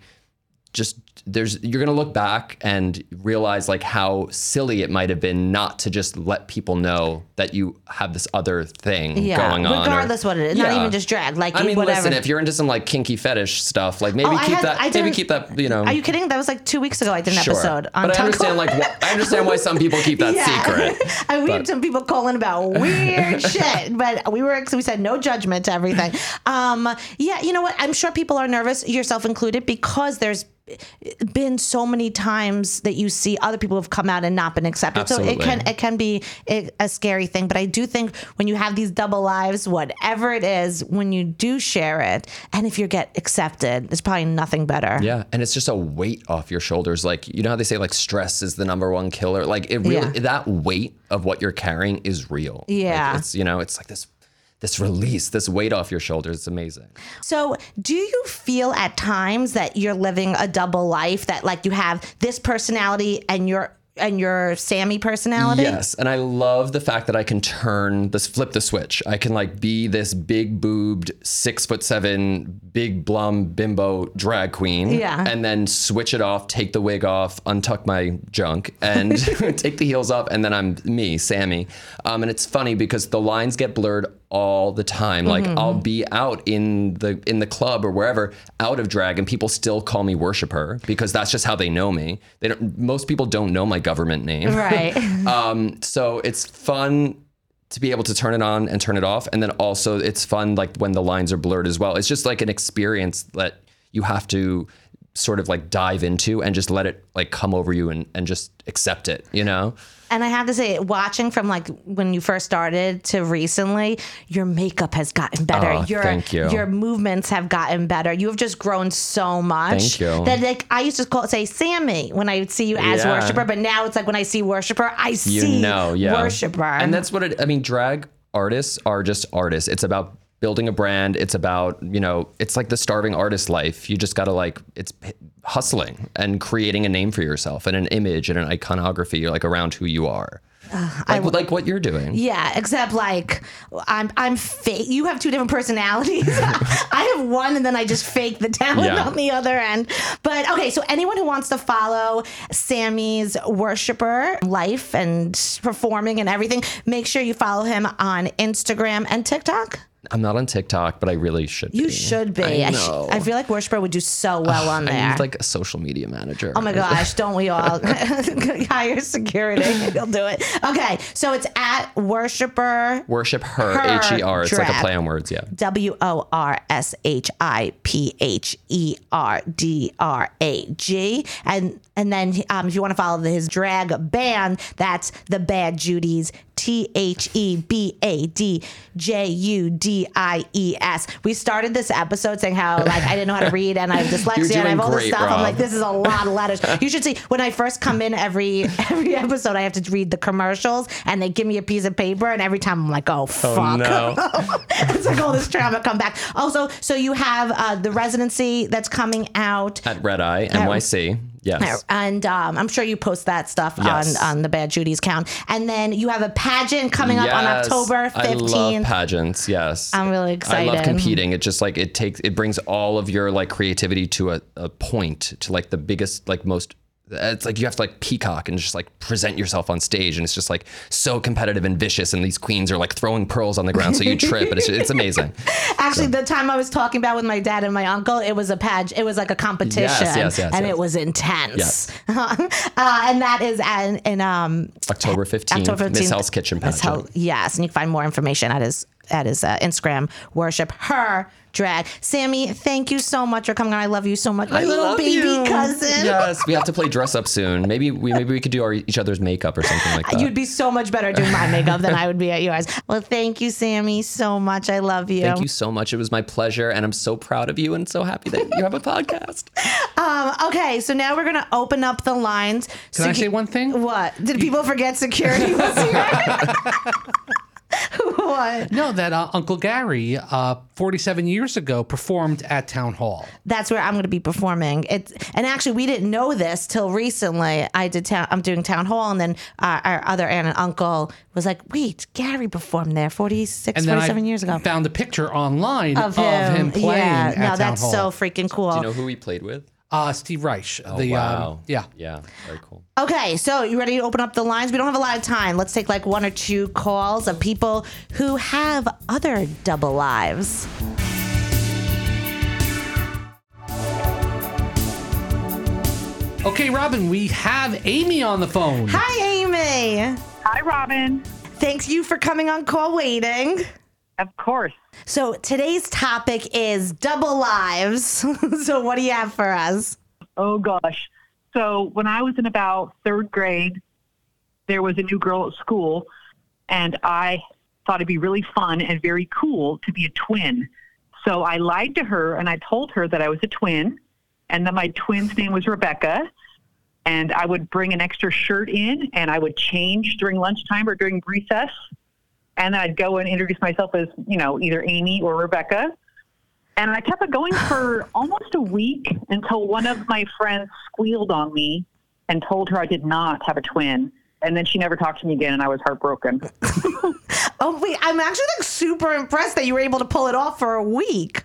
just there's you're gonna look back and realize like how silly it might have been not to just let people know that you have this other thing yeah, going on. or- regardless what it is, not even just drag. Like I mean, whatever. listen, if you're into some like kinky fetish stuff, like maybe Oh, keep had- that. I maybe keep that. You know. Are you kidding? That was like two weeks ago. I did an Sure. episode on. but I understand like wh- I understand why some people keep that Yeah. secret. and we But- had some people calling about weird shit, but we were we said no judgment to everything. Um, yeah, you know what? I'm sure people are nervous, yourself included, because there's been so many times that you see other people have come out and not been accepted. So it can it can be a, scary thing. But I do think when you have these double lives, whatever it is, when you do share it, and if you get accepted, there's probably nothing better. Yeah, and it's just a weight off your shoulders. Like you know how they say like stress is the number one killer. Like it really Yeah. that weight of what you're carrying is real. Like, Yeah. it's you know it's like this this release, this weight off your shoulders. It's amazing. So, do you feel at times that you're living a double life that like you have this personality and you're and your Sammy personality. Yes, and I love the fact that I can turn this, flip the switch. I can like be this big boobed, six foot seven, big blum bimbo drag queen, Yeah. and then switch it off, take the wig off, untuck my junk, and take the heels off, and then I'm me, Sammy. Um, and it's funny because the lines get blurred all the time. Like I'll be out in the in the club or wherever, out of drag, and people still call me worshiper because that's just how they know me. They don't. Most people don't know my government name. Right. Um, so it's fun to be able to turn it on and turn it off. And then also it's fun like when the lines are blurred as well. It's just like an experience that you have to sort of like dive into and just let it like come over you and, and just accept it, you know? And I have to say, watching from like when you first started to recently, your makeup has gotten better. Oh, your thank you. your movements have gotten better. You have just grown so much. Thank you. That like I used to call say Sammy when I would see you as Yeah. worshiper, but now it's like when I see worshiper, I You see know, yeah. worshiper. And that's what it, I mean, drag artists are just artists. It's about building a brand. It's about, you know, it's like the starving artist life. You just got to like, it's hustling and creating a name for yourself and an image and an iconography like around who you are. like, like what you're doing. Yeah, except like I'm I'm fake. You have two different personalities. I have one, and then I just fake the talent Yeah. on the other end. But okay, so anyone who wants to follow Sammy's worshiper life and performing and everything, make sure you follow him on Instagram and TikTok. I'm not on TikTok, but I really should You be. You should be. I know. I feel like worshiper would do so well on there. I need like a social media manager. Oh my gosh, don't we all hire security? He'll do it. Okay, so it's at worshiper Worship her, Her H E R. It's like a play on words, yeah. W O R S H I P H E R D R A G. And and then um, if you want to follow his drag band, that's the Bad Judies. T H E B A D J U D I E S. We started this episode saying how like I didn't know how to read and I have dyslexia and I have all this great, stuff. I'm like, this is a lot of letters. You should see when I first come in every every episode, I have to read the commercials and they give me a piece of paper and every time I'm like, oh fuck. no. it's like all this trauma come back. Also, so you have uh, the residency that's coming out, At Red Eye, NYC. Yes. and um, I'm sure you post that stuff Yes. on on the Bad Judy's count. And then you have a pageant coming up on Yes. October I love 15th. pageants. Yes, I'm really excited. I love competing. It just like it takes it brings all of your like creativity to a, a point to like the biggest like most. It's like you have to like peacock and just like present yourself on stage, and it's just like so competitive and vicious. And these queens are like throwing pearls on the ground, so you trip, but it's, it's amazing. Actually, the time I was talking about with my dad and my uncle, it was a page. It was like a competition, Yes, yes, yes, and it was intense. Yes. uh, and that is in, in um, October fifteenth, October 15th. Miss Hell's Kitchen pageant. Hell- yes, and you can find more information at his at his uh, Instagram. Worship her drag. Sammy, thank you so much for coming on. I love you so much, my I little love baby you. cousin. Yes, we have to play dress up soon. Maybe we maybe we could do our, each other's makeup or something like that. You'd be so much better doing my makeup than I would be at yours. Well, thank you, Sammy, so much. I love you. Thank you so much. It was my pleasure, and I'm so proud of you and so happy that you have a podcast. Um, okay, so now we're gonna open up the lines. Can I say one thing? What? Did people forget security was here? what? No, that uh, Uncle Gary, uh, 47 years ago, performed at Town Hall. That's where I'm going to be performing. It's and actually we didn't know this till recently. I did town. I'm doing town hall, and then uh, our other aunt and uncle was like, "Wait, Gary performed there 46, And 47 I years ago." found a picture online Of him, playing yeah. at no, Town that's Hall. so freaking cool. Do you know who he played with? Uh, Steve Reich. Oh, the, wow. Um, yeah. Yeah. Very cool. Okay, so you ready to open up the lines? We don't have a lot of time. Let's take like one or two calls of people who have other double lives. Okay, Robyn, we have Amy on the phone. Hi, Amy. Hi, Robyn. Thanks you for coming on call waiting. Of course. So today's topic is double lives. so what do you have for us? Oh, gosh. So, when I was in about third grade, there was a new girl at school, and I thought it'd be really fun and very cool to be a twin. So, I lied to her and I told her that I was a twin and that my twin's name was Rebecca. And I would bring an extra shirt in and I would change during lunchtime or during recess. And I'd go and introduce myself as, you know, either Amy or Rebecca. And I kept it going for almost a week until one of my friends squealed on me and told her I did not have a twin. And then she never talked to me again, and I was heartbroken. Oh wait, I'm actually like super impressed that you were able to pull it off for a week.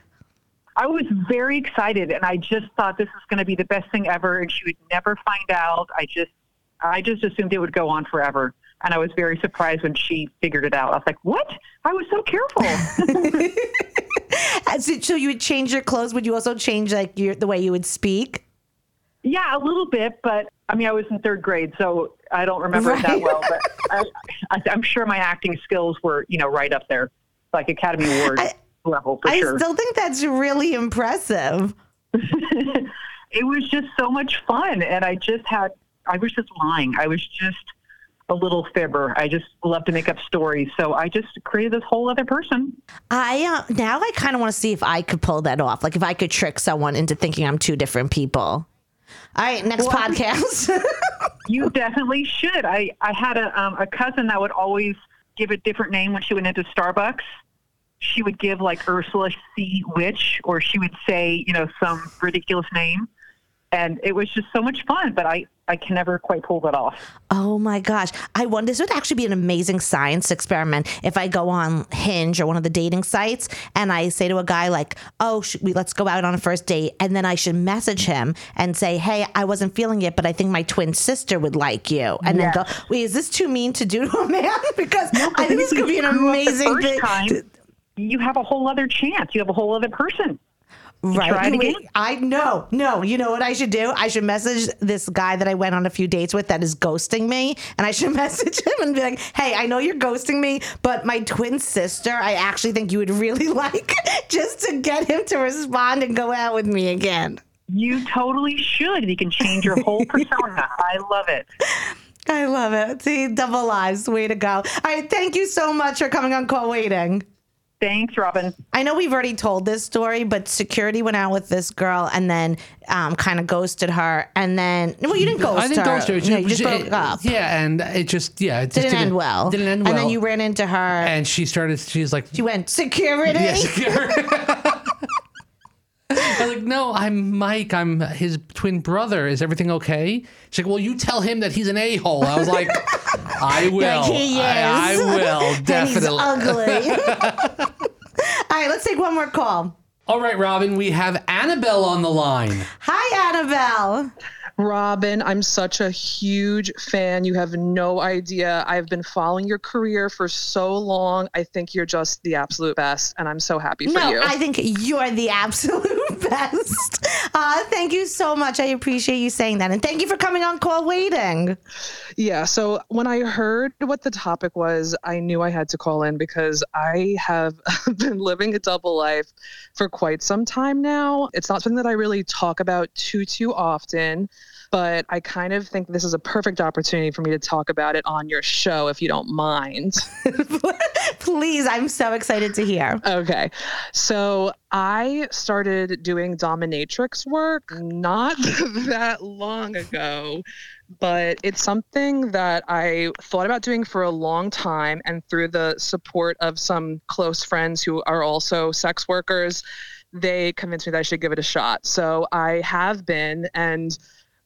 I was very excited, and I just thought this was going to be the best thing ever, and she would never find out. I just, I just assumed it would go on forever, and I was very surprised when she figured it out. I was like, "What? I was so careful." So, so you would change your clothes. Would you also change like your the way you would speak? yeah, a little bit, but I mean, I was in third grade, so I don't remember it that well. But I, I, I'm sure my acting skills were, you know, right up there, like Academy Award I- level for I sure. still think that's really impressive. it was just so much fun and i just had i was just lying i was just a little fibber i just love to make up stories so i just created this whole other person I uh, now I kind of want to see if I could pull that off. Like if I could trick someone into thinking I'm two different people. All right, next podcast. you definitely should i i had a um, a cousin that would always give a different name when she went into starbucks she would give like ursula c witch or she would say you know some ridiculous name and it was just so much fun but i i can never quite pull that off oh my gosh. I wonder this would actually be an amazing science experiment if I go on Hinge or one of the dating sites and I say to a guy like, "Oh, we let's go out on a first date." And then I should message him and say, "Hey, I wasn't feeling it, but I think my twin sister would like you." And then go, "Wait, is this too mean to do to a man?" because I think this could be an Screw up the amazing thing. time, you have a whole other chance. You have a whole other person. Right. try it again? I know. No, you know what I should do? I should message this guy that I went on a few dates with that is ghosting me. And I should message him and be like, hey, I know you're ghosting me, but my twin sister, I actually think you would really like just to get him to respond and go out with me again. You totally should. You can change your whole persona. I love it. I love it. See, double lives. Way to go. All right. Thank you so much for coming on Call Waiting. Thanks, Robyn. I know we've already told this story, but security went out with this girl and then um, kind of ghosted her. And then, well, you didn't ghost her. I didn't her. ghost her. No, you just it- broke up. Yeah, and it just yeah, it just Didn't, end well. Didn't end well. And then you ran into her. and she started. She's like, she went security. yes. I was like, no, I'm Mike. I'm his twin brother. Is everything okay? She's like, well, you tell him that he's an a hole. I was like, I will. Like, he is. I, I will And he's definitely. ugly. All right, let's take one more call. All right, Robyn, we have Annabelle on the line. Hi, Annabelle. Robyn, I'm such a huge fan. You have no idea. I've been following your career for so long. I think you're just the absolute best, and I'm so happy for No, you. I think you're the absolute best. Uh, thank you so much. I appreciate you saying that. And thank you for coming on Call Waiting. Yeah. So when I heard what the topic was, I knew I had to call in because I have been living a double life for quite some time now. It's not something that I really talk about too, too often. But I kind of think this is a perfect opportunity for me to talk about it on your show, if you don't mind. Please, I'm so excited to hear. Okay. So I started doing dominatrix work not that long ago, but it's something that I thought about doing for a long time. And through the support of some close friends who are also sex workers, they convinced me that I should give it a shot. So I have been, and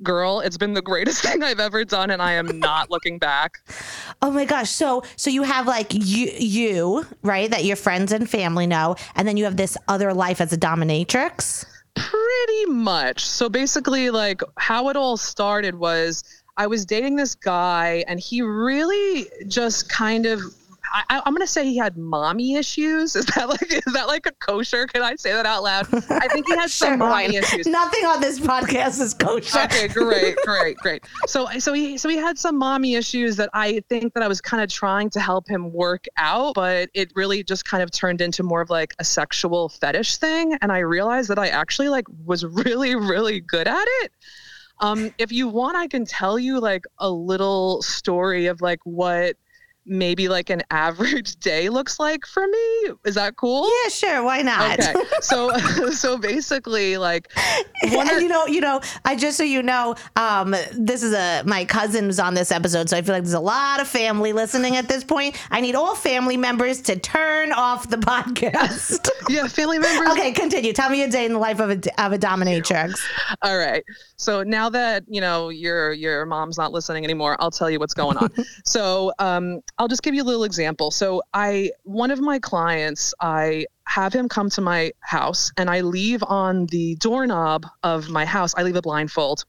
girl, it's been the greatest thing I've ever done, and I am not looking back. Oh my gosh. So so you have like you you, right, that your friends and family know, and then you have this other life as a dominatrix? Pretty much. So basically, like how it all started was I was dating this guy, and he really just kind of. I, I'm gonna say he had mommy issues. Is that like is that like a kosher? Can I say that out loud? I think he had some Sure, why mommy issues. Nothing on this podcast is kosher. Okay, great, great, great. So, so he, so he had some mommy issues that I think that I was kind of trying to help him work out, but it really just kind of turned into more of like a sexual fetish thing. And I realized that I actually like was really, really good at it. Um, if you want, I can tell you like a little story of like what maybe like an average day looks like for me. Is that cool? Yeah, sure. Why not? Okay. So so basically like and of, you know, you know, I just so you know, um, this is a my cousin was on this episode, so I feel like there's a lot of family listening at this point. I need all family members to turn off the podcast. yeah, family members. okay, continue. Tell me a day in the life of a of a dominatrix. All right. So now that you know your your mom's not listening anymore, I'll tell you what's going on. so um, I'll just give you a little example. So I one of my clients, I have him come to my house, and I leave on the doorknob of my house. I leave a blindfold,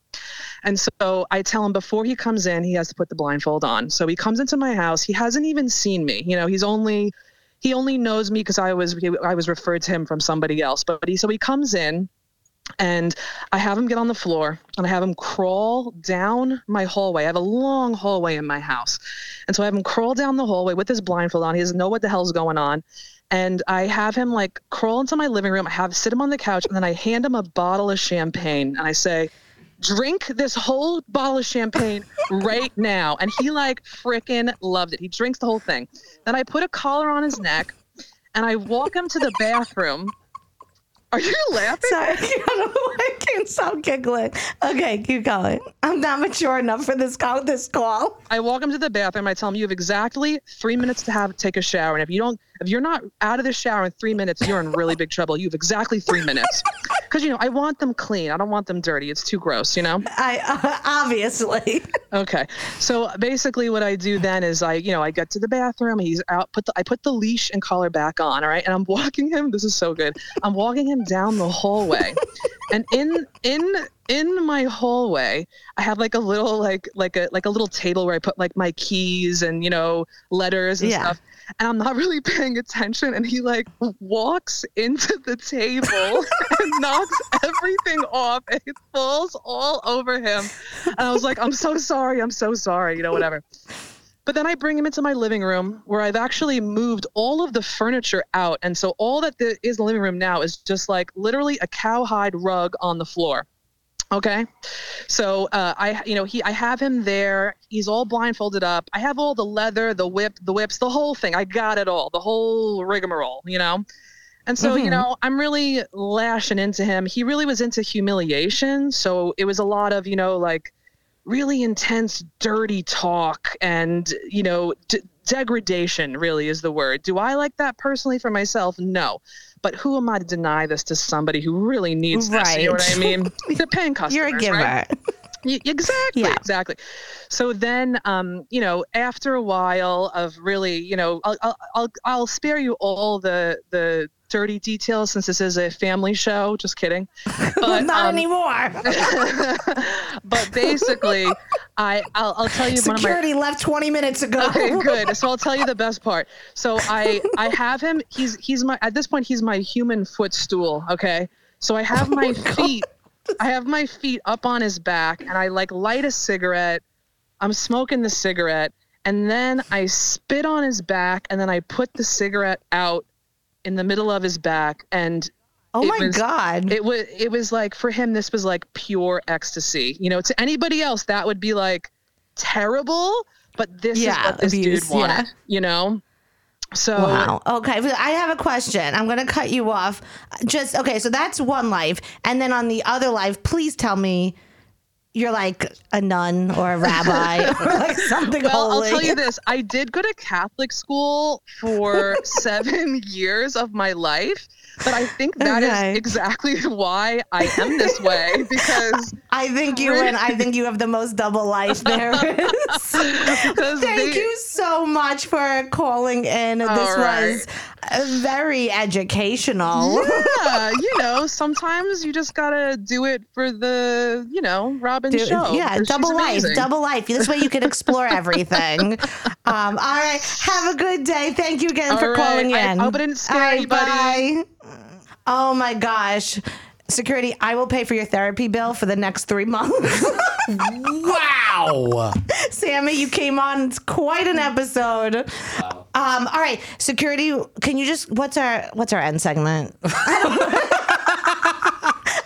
and so I tell him before he comes in, he has to put the blindfold on. So he comes into my house. He hasn't even seen me. You know, he's only he only knows me because I was I was referred to him from somebody else. But he so he comes in and I have him get on the floor and I have him crawl down my hallway. I have a long hallway in my house. And so I have him crawl down the hallway with his blindfold on. He doesn't know what the hell's going on. And I have him like crawl into my living room. I have sit him on the couch and then I hand him a bottle of champagne and I say, drink this whole bottle of champagne right now. And he like freaking loved it. He drinks the whole thing. Then I put a collar on his neck and I walk him to the bathroom. Are you laughing? Sorry, I don't know why I can't stop giggling. Okay, keep going. I'm not mature enough for this call. This call. I walk him to the bathroom. I tell him you have exactly three minutes to have take a shower, and if you don't, if you're not out of the shower in three minutes, you're in really big trouble. You have exactly three minutes, because you know I want them clean. I don't want them dirty. It's too gross, you know. I uh, obviously. Okay, so basically what I do then is I, you know, I get to the bathroom. He's out. Put the I put the leash and collar back on. All right, and I'm walking him. This is so good. I'm walking him down the hallway, and in in in my hallway i have like a little like like a like a little table where i put like my keys and you know letters and Yeah. stuff and i'm not really paying attention and he like walks into the table and knocks everything off and it falls all over him and i was like i'm so sorry i'm so sorry you know whatever but then I bring him into my living room where I've actually moved all of the furniture out. And so all that is in the living room now is just like literally a cowhide rug on the floor. Okay. So uh, I, you know, he, I have him there. He's all blindfolded up. I have all the leather, the whip, the whips, the whole thing. I got it all, the whole rigmarole, you know? And so, you know, I'm really lashing into him. He really was into humiliation. So it was a lot of, you know, like really intense, dirty talk and, you know, d- degradation really is the word. Do I like that personally for myself? No. But who am I to deny this to somebody who really needs this? You know what I Right. mean? They're paying customers. You're a giver. right? Exactly, Yeah. exactly. So then, um, you know, after a while of really, you know, I'll, I'll, I'll, I'll spare you all the the dirty details since this is a family show. Just kidding. But, Not um, anymore. but basically, I I'll, I'll tell you one of my Security left 20 minutes ago. okay good. So i'll tell you the best part. So i i have him he's he's my at this point he's my human footstool okay? So i have oh my feet i have my feet up on his back and i like light a cigarette. I'm smoking the cigarette and then i spit on his back and then i put the cigarette out in the middle of his back and Oh it my was- God. it was it was like for him this was like pure ecstasy you know to anybody else that would be like terrible but this Yeah, is what this abuse, dude wanted yeah. you know so Wow. Okay. I have a question. I'm going to cut you off. Just, okay. So that's one life. And then on the other life, please tell me you're like a nun or a rabbi or like something well holy. i'll tell you this i did go to catholic school for seven years of my life but i think that is Okay. exactly why i am this way because I think you and I think you have the most double life there is. Thank they- you so much for calling in. This right. was very educational. yeah, you know, sometimes you just gotta do it for the, you know, Robyn Do- show. Yeah, double life, double life. This way you can explore everything. Um, all right, have a good day. Thank you again All for right, calling I in. hope I didn't scare All right, anybody. bye. Oh my gosh. Security, I will pay for your therapy bill for the next three months. Wow. Sammy, you came on. It's quite an episode. Um, all right, security. Can you just what's our what's our end segment?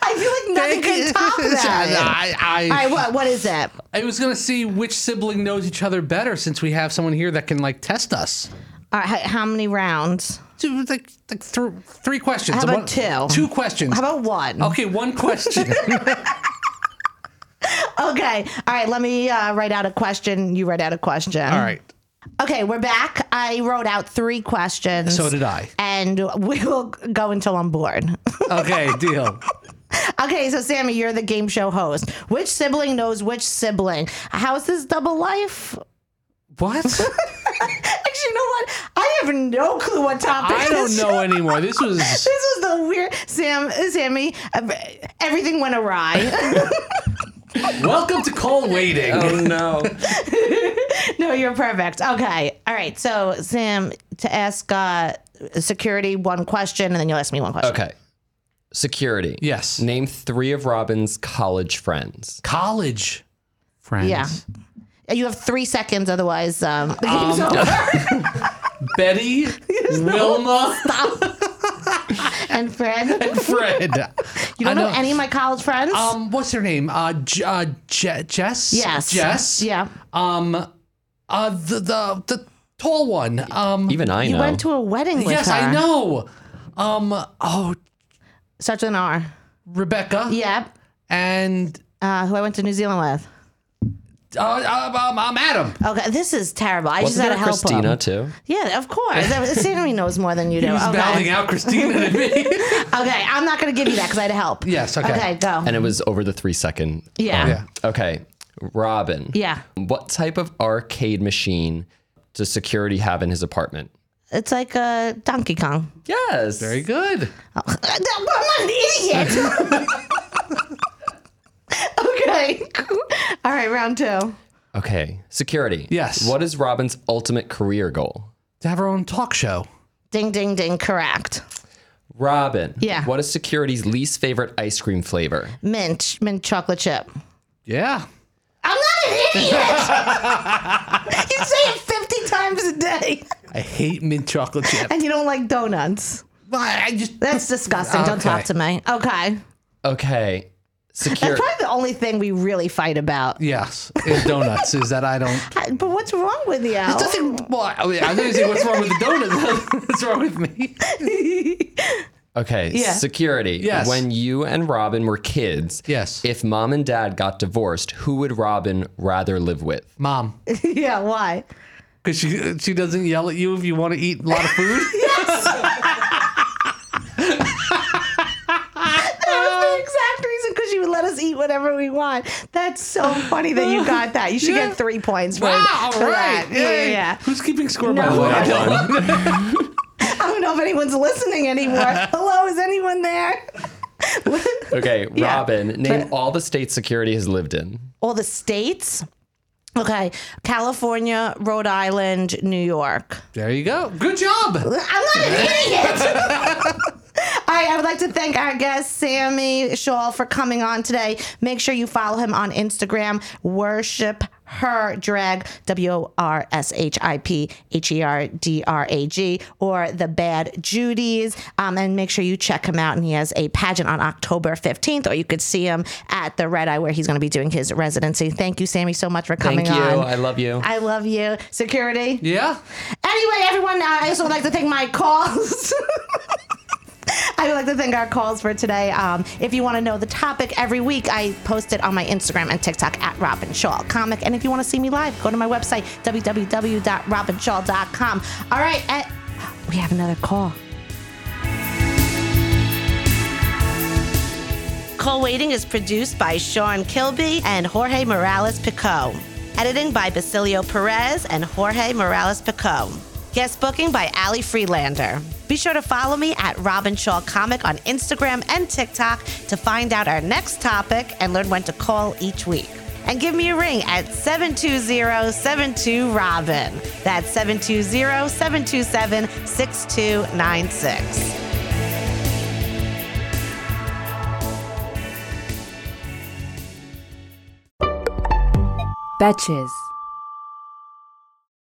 I feel like nothing can top that. I, I, All right, what what is it? I was gonna see which sibling knows each other better since we have someone here that can like test us. All right, how, how many rounds? Two, like, like th- three questions. How about One- two? Two questions. How about one? Okay, one question. Okay. All right. Let me uh, write out a question. You write out a question. All right. Okay, we're back. I wrote out three questions. So did I. And we will go until I'm bored. Okay, deal. okay, so Sammy, you're the game show host. Which sibling knows which sibling? How's this double life? What? Actually, you know what? I have no clue what topic. I don't know anymore. This was This was the weird Sam, Sammy. Everything went awry. Welcome to call waiting. Oh no. no, you're perfect. Okay, all right. So Sam, to ask uh, security one question, and then you'll ask me one question. Okay. Security. Yes. Name three of Robyn's college friends. College friends. Yeah. You have three seconds, otherwise um, the game's over. Betty, Wilma, and Fred, And Fred. you don't I know, any of my college friends? Um, what's her name? Uh, J- uh Je- Jess. yes. Jess. Yeah. Um, uh, the the the tall one. Um, Even I know. You went to a wedding with yes, her. I know. Um, oh, Such an R. Rebecca. Yep. And Uh, who I went to New Zealand with. Uh, uh, um, I'm Adam. Okay, this is terrible. I just Wasn't had there to help Christina him. too? Yeah, of course. Sammy knows more than you do. He was mouthing okay. out Christina and me. okay, I'm not going to give you that because I had to help. yes. Okay. Okay, go. And it was over the three second. yeah. Yeah. Okay. Robyn. Yeah. What type of arcade machine does security have in his apartment? It's like uh, Donkey Kong. Yes. Very good. I'm not an idiot. Okay. All right, round two. Okay. Security. Yes. What is Robyn's ultimate career goal? To have her own talk show. Ding, ding, ding. Correct. Robyn. Yeah. What is security's least favorite ice cream flavor? Mint, mint chocolate chip. Yeah. I'm not an idiot. you say it 50 times a day, I hate mint chocolate chip. and you don't like donuts. Well, I I just That's disgusting. Don't talk to me. Okay. Okay. That's probably the only thing we really fight about. yes, is donuts. is that I don't. But what's wrong with you? It doesn't. Well, I mean, I was gonna say what's wrong with the donuts. what's wrong with me? Okay. Yeah. Security. Yes. When you and Robyn were kids. Yes. If mom and dad got divorced, who would Robyn rather live with? Mom, yeah, why? because she she doesn't yell at you if you want to eat a lot of food. That was the exact reason because she would let us eat whatever we want. That's so funny that you got that. You should Yeah. get three points for, wow, for right. that. Yeah, yeah, yeah. Who's keeping score by the way? I One. I don't know if anyone's listening anymore. Hello, is anyone there? Okay. Yeah. Robyn, name all the states security has lived in. All the states. Okay, California, Rhode Island, New York. There you go. Good job. I'm not an idiot. All right, I would like to thank our guest, Sammy Schall, for coming on today. Make sure you follow him on Instagram, Worship Her Drag, W O R S H I P H E R D R A G, or The Bad Judies. Um, and make sure you check him out. And he has a pageant on October 15th, or you could see him at the Red Eye where he's going to be doing his residency. Thank you, Sammy, so much for coming Thank you. on. I love you. I love you. Security. Yeah. Anyway, everyone, I also would like to thank my calls. I would like to thank our calls for today. Um, if you want to know the topic every week, I post it on my Instagram and TikTok at Robyn Schall Comic. And if you want to see me live, go to my website, www.robynschall.com. All right, uh, we have another call. Call Waiting is produced by Sean Kilby and Jorge Morales Pico. Editing by Basilio Perez and Jorge Morales Pico. Guest booking by Ali Freelander. Be sure to follow me at Robyn Schall Comic on Instagram and TikTok to find out our next topic and learn when to call each week. And give me a ring at 720-72-ROBYN. That's 720-727-6296. Betches.